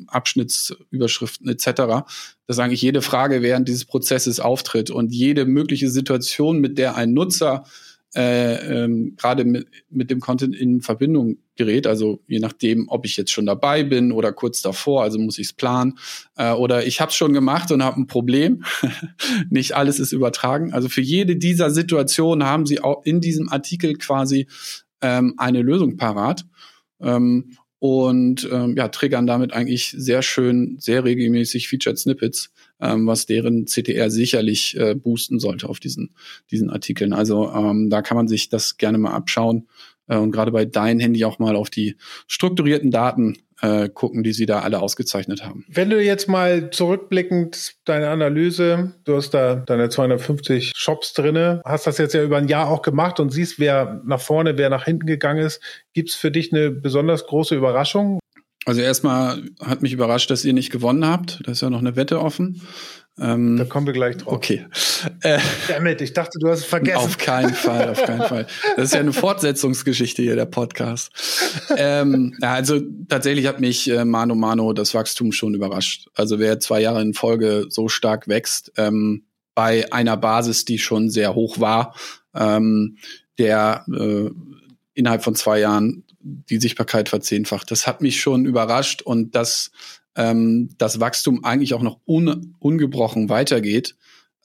Abschnittsüberschriften etc., dass eigentlich jede Frage während dieses Prozesses auftritt und jede mögliche Situation, mit der ein Nutzer äh, ähm, gerade mit, mit dem Content in Verbindung gerät. Also je nachdem, ob ich jetzt schon dabei bin oder kurz davor, also muss ich es planen. Äh, oder ich habe es schon gemacht und habe ein Problem. *laughs* Nicht alles ist übertragen. Also für jede dieser Situationen haben sie auch in diesem Artikel quasi ähm, eine Lösung parat. Ähm, und ähm, ja, triggern damit eigentlich sehr schön, sehr regelmäßig Featured Snippets, ähm, was deren CTR sicherlich äh, boosten sollte auf diesen, diesen Artikeln. Also ähm, da kann man sich das gerne mal abschauen äh, und gerade bei deinem Handy auch mal auf die strukturierten Daten äh, gucken, die sie da alle ausgezeichnet haben. Wenn du jetzt mal zurückblickend deine Analyse, du hast da deine 250 Shops drinne, hast das jetzt ja über ein Jahr auch gemacht und siehst, wer nach vorne, wer nach hinten gegangen ist. Gibt es für dich eine besonders große Überraschung? Also erstmal hat mich überrascht, dass ihr nicht gewonnen habt. Da ist ja noch eine Wette offen. Ähm, da kommen wir gleich drauf. Okay. Äh, Damit, ich dachte, du hast es vergessen. Auf keinen Fall, auf keinen Fall. Das ist ja eine *laughs* Fortsetzungsgeschichte hier, der Podcast. ähm, ja, also tatsächlich hat mich äh, Mano Mano das Wachstum schon überrascht. Also wer zwei Jahre in Folge so stark wächst, ähm, bei einer Basis, die schon sehr hoch war, ähm, der äh, innerhalb von zwei Jahren die Sichtbarkeit verzehnfacht. Das hat mich schon überrascht und das ähm, das Wachstum eigentlich auch noch un ungebrochen weitergeht,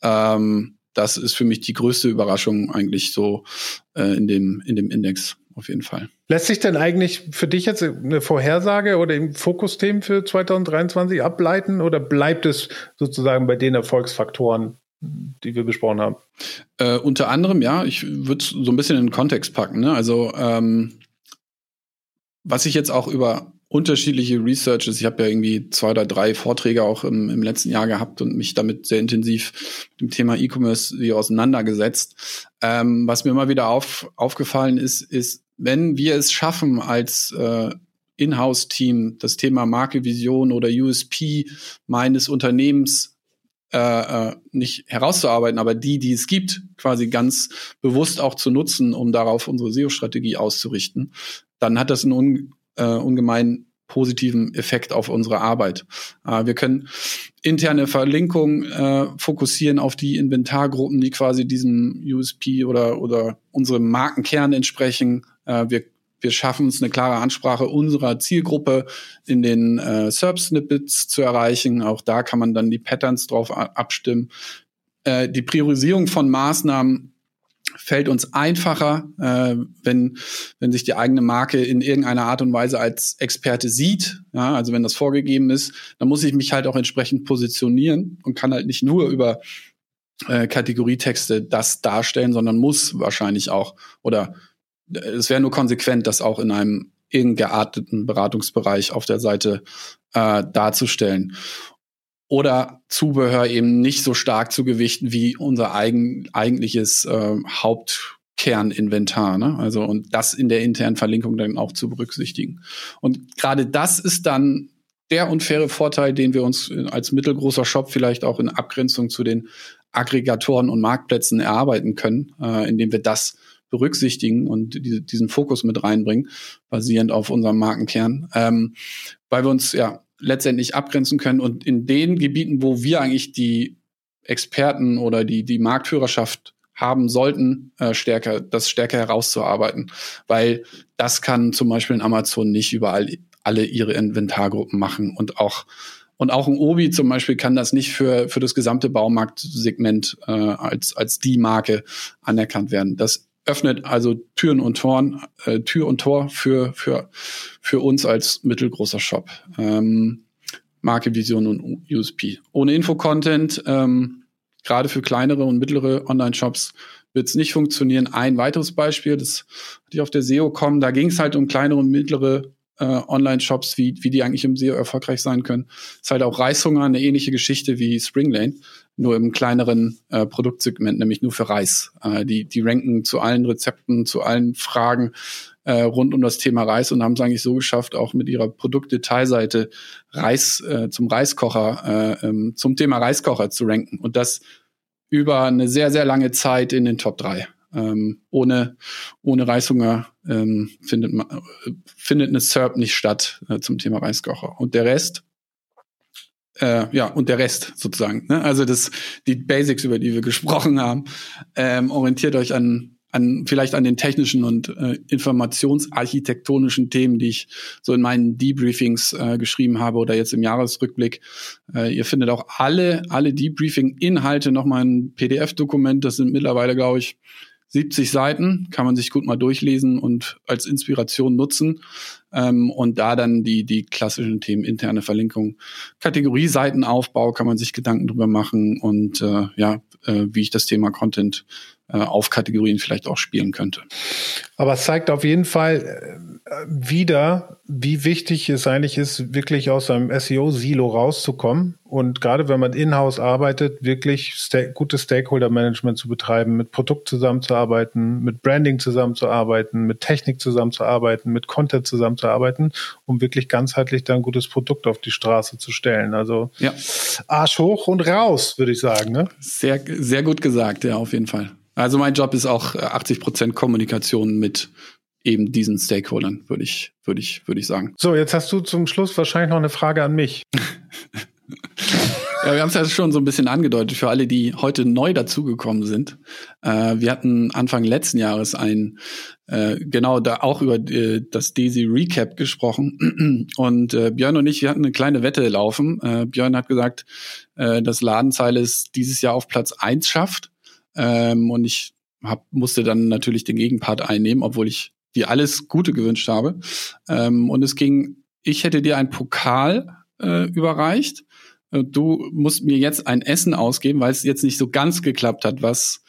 ähm, das ist für mich die größte Überraschung eigentlich so äh, in dem in dem Index. auf jeden Fall. Lässt sich denn eigentlich für dich jetzt eine Vorhersage oder Fokusthemen für 2023 ableiten oder bleibt es sozusagen bei den Erfolgsfaktoren, die wir besprochen haben? Äh, unter anderem, ja, ich würde so ein bisschen in den Kontext packen. Ne? Also ähm, was ich jetzt auch über unterschiedliche Researches. Ich habe ja irgendwie zwei oder drei Vorträge auch im, im letzten Jahr gehabt und mich damit sehr intensiv mit dem Thema E-Commerce auseinandergesetzt. Ähm, was mir immer wieder auf, aufgefallen ist, ist, wenn wir es schaffen, als äh, Inhouse-Team das Thema Marke, Vision oder USP meines Unternehmens äh, äh, nicht herauszuarbeiten, aber die, die es gibt, quasi ganz bewusst auch zu nutzen, um darauf unsere SEO-Strategie auszurichten, dann hat das einen un äh, ungemein positiven Effekt auf unsere Arbeit. Äh, wir können interne Verlinkungen äh, fokussieren auf die Inventargruppen, die quasi diesem USP oder, oder unserem Markenkern entsprechen. Äh, wir wir schaffen es, eine klare Ansprache unserer Zielgruppe in den äh, SERP-Snippets zu erreichen. Auch da kann man dann die Patterns drauf abstimmen. Äh, die Priorisierung von Maßnahmen fällt uns einfacher, äh, wenn, wenn sich die eigene Marke in irgendeiner Art und Weise als Experte sieht. Ja, also wenn das vorgegeben ist, dann muss ich mich halt auch entsprechend positionieren und kann halt nicht nur über äh, Kategorietexte das darstellen, sondern muss wahrscheinlich auch oder äh, es wäre nur konsequent, das auch in einem gearteten Beratungsbereich auf der Seite äh, darzustellen oder Zubehör eben nicht so stark zu gewichten wie unser eigen, eigentliches äh, Hauptkerninventar. Ne? Also und das in der internen Verlinkung dann auch zu berücksichtigen. Und gerade das ist dann der unfaire Vorteil, den wir uns als mittelgroßer Shop vielleicht auch in Abgrenzung zu den Aggregatoren und Marktplätzen erarbeiten können, äh, indem wir das berücksichtigen und die, diesen Fokus mit reinbringen, basierend auf unserem Markenkern, ähm, weil wir uns ja letztendlich abgrenzen können und in den Gebieten, wo wir eigentlich die Experten oder die, die Marktführerschaft haben sollten, äh, stärker, das stärker herauszuarbeiten. Weil das kann zum Beispiel in Amazon nicht überall alle ihre Inventargruppen machen und auch und auch ein Obi zum Beispiel kann das nicht für, für das gesamte Baumarktsegment äh, als, als die Marke anerkannt werden. Das öffnet also Türen und Toren, äh, Tür und Tor für, für, für uns als mittelgroßer Shop. Ähm, Marke, Vision und USP. Ohne Info-Content, ähm, gerade für kleinere und mittlere Online-Shops, wird es nicht funktionieren. Ein weiteres Beispiel, das hatte ich auf der SEO kommen, da ging es halt um kleinere und mittlere äh, Online-Shops, wie, wie die eigentlich im SEO erfolgreich sein können. Ist halt auch Reishunger eine ähnliche Geschichte wie Springlane nur im kleineren äh, Produktsegment, nämlich nur für Reis. Äh, die, die ranken zu allen Rezepten, zu allen Fragen äh, rund um das Thema Reis und haben es eigentlich so geschafft, auch mit ihrer Produktdetailseite Reis äh, zum Reiskocher, äh, ähm, zum Thema Reiskocher zu ranken. Und das über eine sehr, sehr lange Zeit in den Top 3. Ähm, ohne, ohne Reishunger ähm, findet, man, äh, findet eine SERP nicht statt äh, zum Thema Reiskocher. Und der Rest äh, ja, und der Rest sozusagen. Ne? Also das, die Basics, über die wir gesprochen haben, ähm, orientiert euch an, an vielleicht an den technischen und äh, informationsarchitektonischen Themen, die ich so in meinen Debriefings äh, geschrieben habe oder jetzt im Jahresrückblick. Äh, ihr findet auch alle, alle Debriefing-Inhalte nochmal in PDF-Dokument. Das sind mittlerweile, glaube ich, 70 Seiten, kann man sich gut mal durchlesen und als Inspiration nutzen. Ähm, und da dann die, die klassischen Themen interne Verlinkung, Kategorieseitenaufbau kann man sich Gedanken drüber machen und äh, ja, äh, wie ich das Thema Content auf Kategorien vielleicht auch spielen könnte. Aber es zeigt auf jeden Fall äh, wieder, wie wichtig es eigentlich ist, wirklich aus einem SEO-Silo rauszukommen und gerade wenn man in-house arbeitet, wirklich gutes Stakeholder-Management zu betreiben, mit Produkt zusammenzuarbeiten, mit Branding zusammenzuarbeiten, mit Technik zusammenzuarbeiten, mit Content zusammenzuarbeiten, um wirklich ganzheitlich dann ein gutes Produkt auf die Straße zu stellen. Also ja. Arsch hoch und raus, würde ich sagen. Ne? Sehr, sehr gut gesagt, ja, auf jeden Fall. Also mein Job ist auch 80 äh, Prozent Kommunikation mit eben diesen Stakeholdern, würde ich, würde ich, würde ich sagen. So, jetzt hast du zum Schluss wahrscheinlich noch eine Frage an mich. *laughs* Ja, wir haben es ja schon so ein bisschen angedeutet für alle, die heute neu dazugekommen sind. Äh, wir hatten Anfang letzten Jahres ein äh, genau da auch über äh, das Daisy Recap gesprochen *clears throat* und äh, Björn und ich, wir hatten eine kleine Wette laufen. Äh, Björn hat gesagt, dass Ladenzeile es dieses Jahr auf Platz eins schafft ähm, und ich hab, musste dann natürlich den Gegenpart einnehmen, obwohl ich dir alles Gute gewünscht habe. Ähm, und es ging, ich hätte dir einen Pokal äh, überreicht. Äh, du musst mir jetzt ein Essen ausgeben, weil es jetzt nicht so ganz geklappt hat. Was,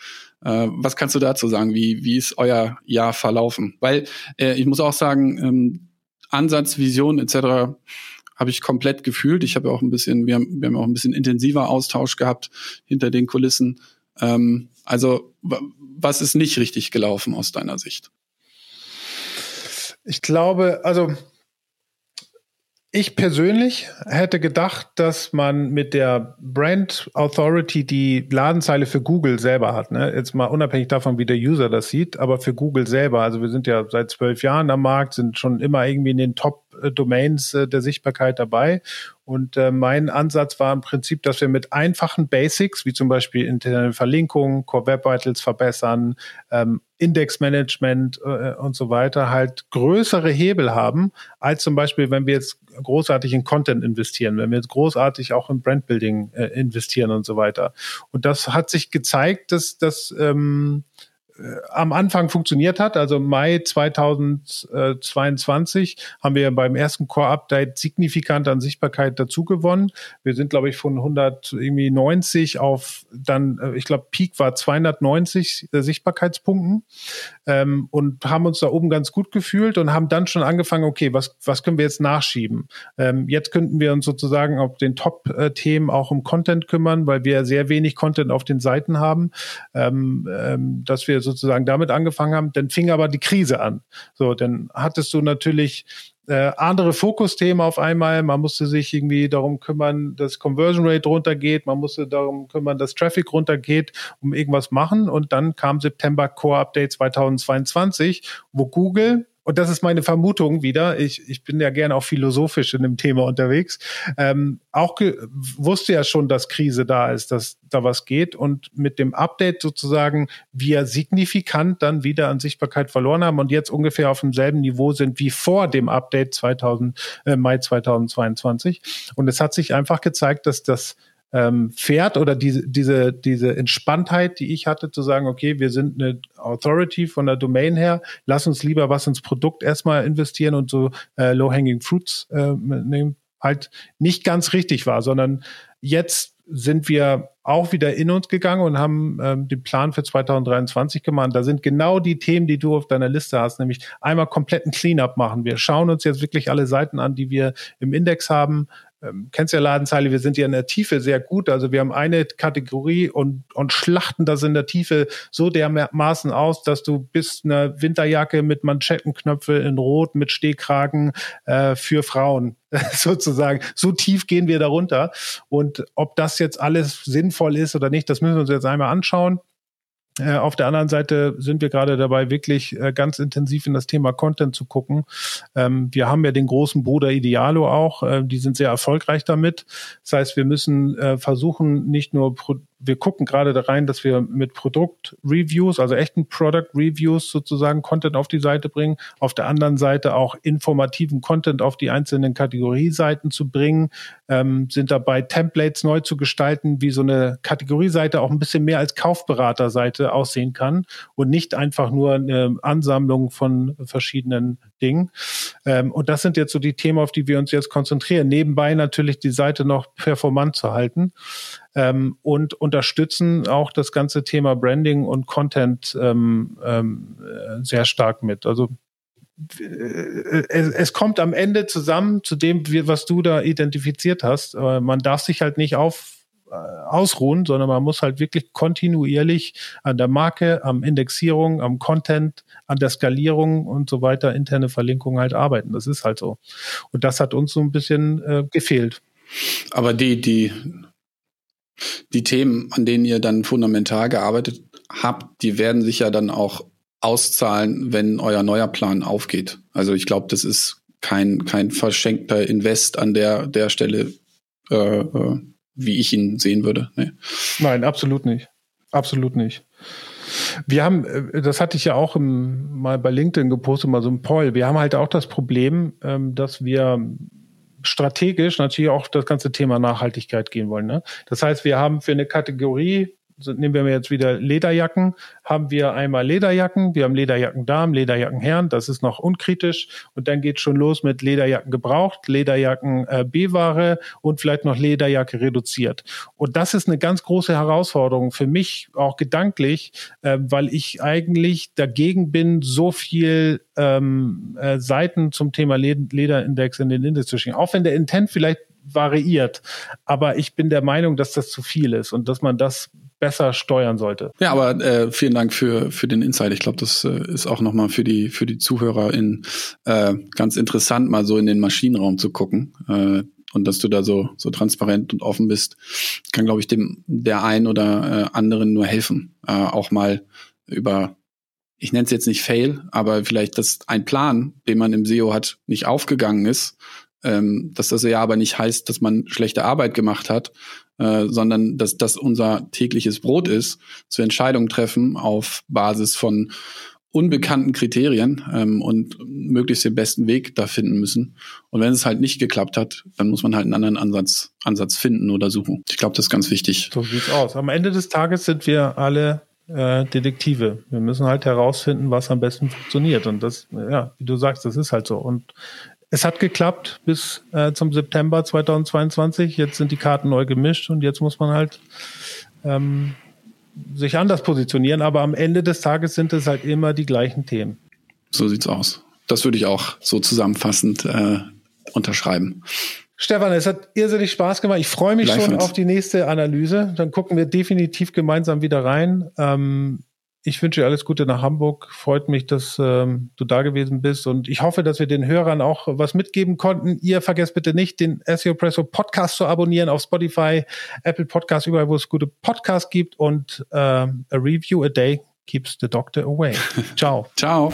äh, was kannst du dazu sagen? Wie, wie ist euer Jahr verlaufen? Weil äh, ich muss auch sagen, ähm, Ansatz, Vision etc habe ich komplett gefühlt. Ich habe auch ein bisschen, wir haben, wir haben auch ein bisschen intensiver Austausch gehabt hinter den Kulissen. Ähm, also was ist nicht richtig gelaufen aus deiner Sicht? Ich glaube, also ich persönlich hätte gedacht, dass man mit der Brand Authority die Ladenzeile für Google selber hat. Ne? Jetzt mal unabhängig davon, wie der User das sieht, aber für Google selber. Also wir sind ja seit zwölf Jahren am Markt, sind schon immer irgendwie in den Top-Domains äh, der Sichtbarkeit dabei. Und äh, mein Ansatz war im Prinzip, dass wir mit einfachen Basics, wie zum Beispiel interne Verlinkungen, Core Web Vitals verbessern, ähm, Indexmanagement äh, und so weiter, halt größere Hebel haben, als zum Beispiel, wenn wir jetzt großartig in Content investieren, wenn wir jetzt großartig auch in Brandbuilding äh, investieren und so weiter. Und das hat sich gezeigt, dass, dass ähm, äh, am Anfang funktioniert hat. Also Mai 2022 haben wir beim ersten Core-Update signifikant an Sichtbarkeit dazu gewonnen. Wir sind, glaube ich, von 190 auf dann, äh, ich glaube, Peak war 290 Sichtbarkeitspunkten ähm, und haben uns da oben ganz gut gefühlt und haben dann schon angefangen, okay, was, was können wir jetzt nachschieben? Ähm, jetzt könnten wir uns sozusagen auf den Top-Themen auch um Content kümmern, weil wir sehr wenig Content auf den Seiten haben, ähm, ähm, dass wir sozusagen damit angefangen haben, dann fing aber die Krise an. So, dann hattest du natürlich äh, andere Fokusthemen auf einmal. Man musste sich irgendwie darum kümmern, dass Conversion Rate runtergeht. Man musste darum kümmern, dass Traffic runtergeht, um irgendwas machen. Und dann kam September Core Update 2022, wo Google und das ist meine Vermutung wieder, ich, ich bin ja gerne auch philosophisch in dem Thema unterwegs, ähm, auch wusste ja schon, dass Krise da ist, dass da was geht. Und mit dem Update sozusagen wir signifikant dann wieder an Sichtbarkeit verloren haben und jetzt ungefähr auf demselben Niveau sind wie vor dem Update 2000, äh, Mai 2022. Und es hat sich einfach gezeigt, dass das ähm, fährt oder diese, diese, diese Entspanntheit, die ich hatte, zu sagen, okay, wir sind eine Authority von der Domain her, lass uns lieber was ins Produkt erstmal investieren und so äh, Low-Hanging Fruits äh, nehmen, halt nicht ganz richtig war, sondern jetzt sind wir auch wieder in uns gegangen und haben ähm, den Plan für 2023 gemacht. Da sind genau die Themen, die du auf deiner Liste hast, nämlich einmal kompletten Cleanup machen. Wir schauen uns jetzt wirklich alle Seiten an, die wir im Index haben, ähm, kennst ja Ladenzeile, wir sind ja in der Tiefe sehr gut. Also wir haben eine Kategorie und, und schlachten das in der Tiefe so dermaßen aus, dass du bis eine Winterjacke mit Manschettenknöpfe in Rot mit Stehkragen äh, für Frauen *laughs* sozusagen. So tief gehen wir darunter. Und ob das jetzt alles sinnvoll ist oder nicht, das müssen wir uns jetzt einmal anschauen. Äh, auf der anderen Seite sind wir gerade dabei, wirklich äh, ganz intensiv in das Thema Content zu gucken. Ähm, wir haben ja den großen Bruder Idealo auch. Äh, die sind sehr erfolgreich damit. Das heißt, wir müssen versuchen, nicht nur wir gucken gerade da rein, dass wir mit Produkt-Reviews, also echten Product-Reviews sozusagen Content auf die Seite bringen. Auf der anderen Seite auch informativen Content auf die einzelnen Kategorieseiten zu bringen. Ähm, sind dabei Templates neu zu gestalten, wie so eine Kategorieseite auch ein bisschen mehr als Kaufberaterseite aussehen kann und nicht einfach nur eine Ansammlung von verschiedenen Dingen. Ähm, und das sind jetzt so die Themen, auf die wir uns jetzt konzentrieren. Nebenbei natürlich die Seite noch performant zu halten ähm, und unterstützen auch das ganze Thema Branding und Content ähm, ähm, äh, sehr stark mit. Also äh, es, es, kommt am Ende zusammen zu dem, was du da identifiziert hast. Man darf sich halt nicht auf äh, ausruhen, sondern man muss halt wirklich kontinuierlich an der Marke, am Indexierung, am Content, an der Skalierung und so weiter, interne Verlinkung halt arbeiten. Das ist halt so. Und das hat uns so ein bisschen äh, gefehlt. Aber die, die die Themen, an denen ihr dann fundamental gearbeitet habt, die werden sich ja dann auch auszahlen, wenn euer neuer Plan aufgeht. Also ich glaube, das ist kein, kein verschenkter Invest an der, der Stelle, äh, äh, wie ich ihn sehen würde. Nee. Nein, absolut nicht. Absolut nicht. Wir haben, äh, das hatte ich ja auch im, mal bei LinkedIn gepostet, mal so ein Poll. Wir haben halt auch das Problem, ähm, dass wir strategisch natürlich auch das ganze Thema Nachhaltigkeit gehen wollen. Ne? Das heißt, wir haben für eine Kategorie nehmen wir jetzt wieder Lederjacken, haben wir einmal Lederjacken, wir haben Lederjacken Damen, Lederjacken Herren, das ist noch unkritisch und dann geht schon los mit Lederjacken gebraucht, Lederjacken äh, B-Ware und vielleicht noch Lederjacke reduziert. Und das ist eine ganz große Herausforderung für mich, auch gedanklich, äh, weil ich eigentlich dagegen bin, so viel ähm, äh, Seiten zum Thema Lederindex in den Index zu schicken. Auch wenn der Intent vielleicht variiert. Aber ich bin der Meinung, dass das zu viel ist und dass man das besser steuern sollte. Ja, aber äh, vielen Dank für für den Insight. Ich glaube, das äh, ist auch nochmal für die für die Zuhörer in äh, ganz interessant, mal so in den Maschinenraum zu gucken. Äh, und dass du da so so transparent und offen bist, kann, glaube ich, dem der einen oder äh, anderen nur helfen, äh, auch mal über ich nenne es jetzt nicht Fail, aber vielleicht, dass ein Plan, den man im SEO hat, nicht aufgegangen ist ähm, dass das ja aber nicht heißt, dass man schlechte Arbeit gemacht hat, äh, sondern dass das unser tägliches Brot ist, zu Entscheidungen treffen auf Basis von unbekannten Kriterien ähm, und möglichst den besten Weg da finden müssen. Und wenn es halt nicht geklappt hat, dann muss man halt einen anderen Ansatz, Ansatz finden oder suchen. Ich glaube, das ist ganz wichtig. So sieht's aus. Am Ende des Tages sind wir alle äh, Detektive. Wir müssen halt herausfinden, was am besten funktioniert. Und das, ja, wie du sagst, das ist halt so. Und es hat geklappt bis äh, zum September 2022. Jetzt sind die Karten neu gemischt und jetzt muss man halt ähm, sich anders positionieren. Aber am Ende des Tages sind es halt immer die gleichen Themen. So sieht's aus. Das würde ich auch so zusammenfassend äh, unterschreiben. Stefan, es hat irrsinnig Spaß gemacht. Ich freue mich schon auf die nächste Analyse. Dann gucken wir definitiv gemeinsam wieder rein. Ähm, ich wünsche dir alles Gute nach Hamburg. Freut mich, dass ähm, du da gewesen bist. Und ich hoffe, dass wir den Hörern auch was mitgeben konnten. Ihr vergesst bitte nicht, den SEO Presso Podcast zu abonnieren auf Spotify, Apple Podcast, überall, wo es gute Podcasts gibt. Und ähm, a review a day keeps the doctor away. *laughs* Ciao. Ciao.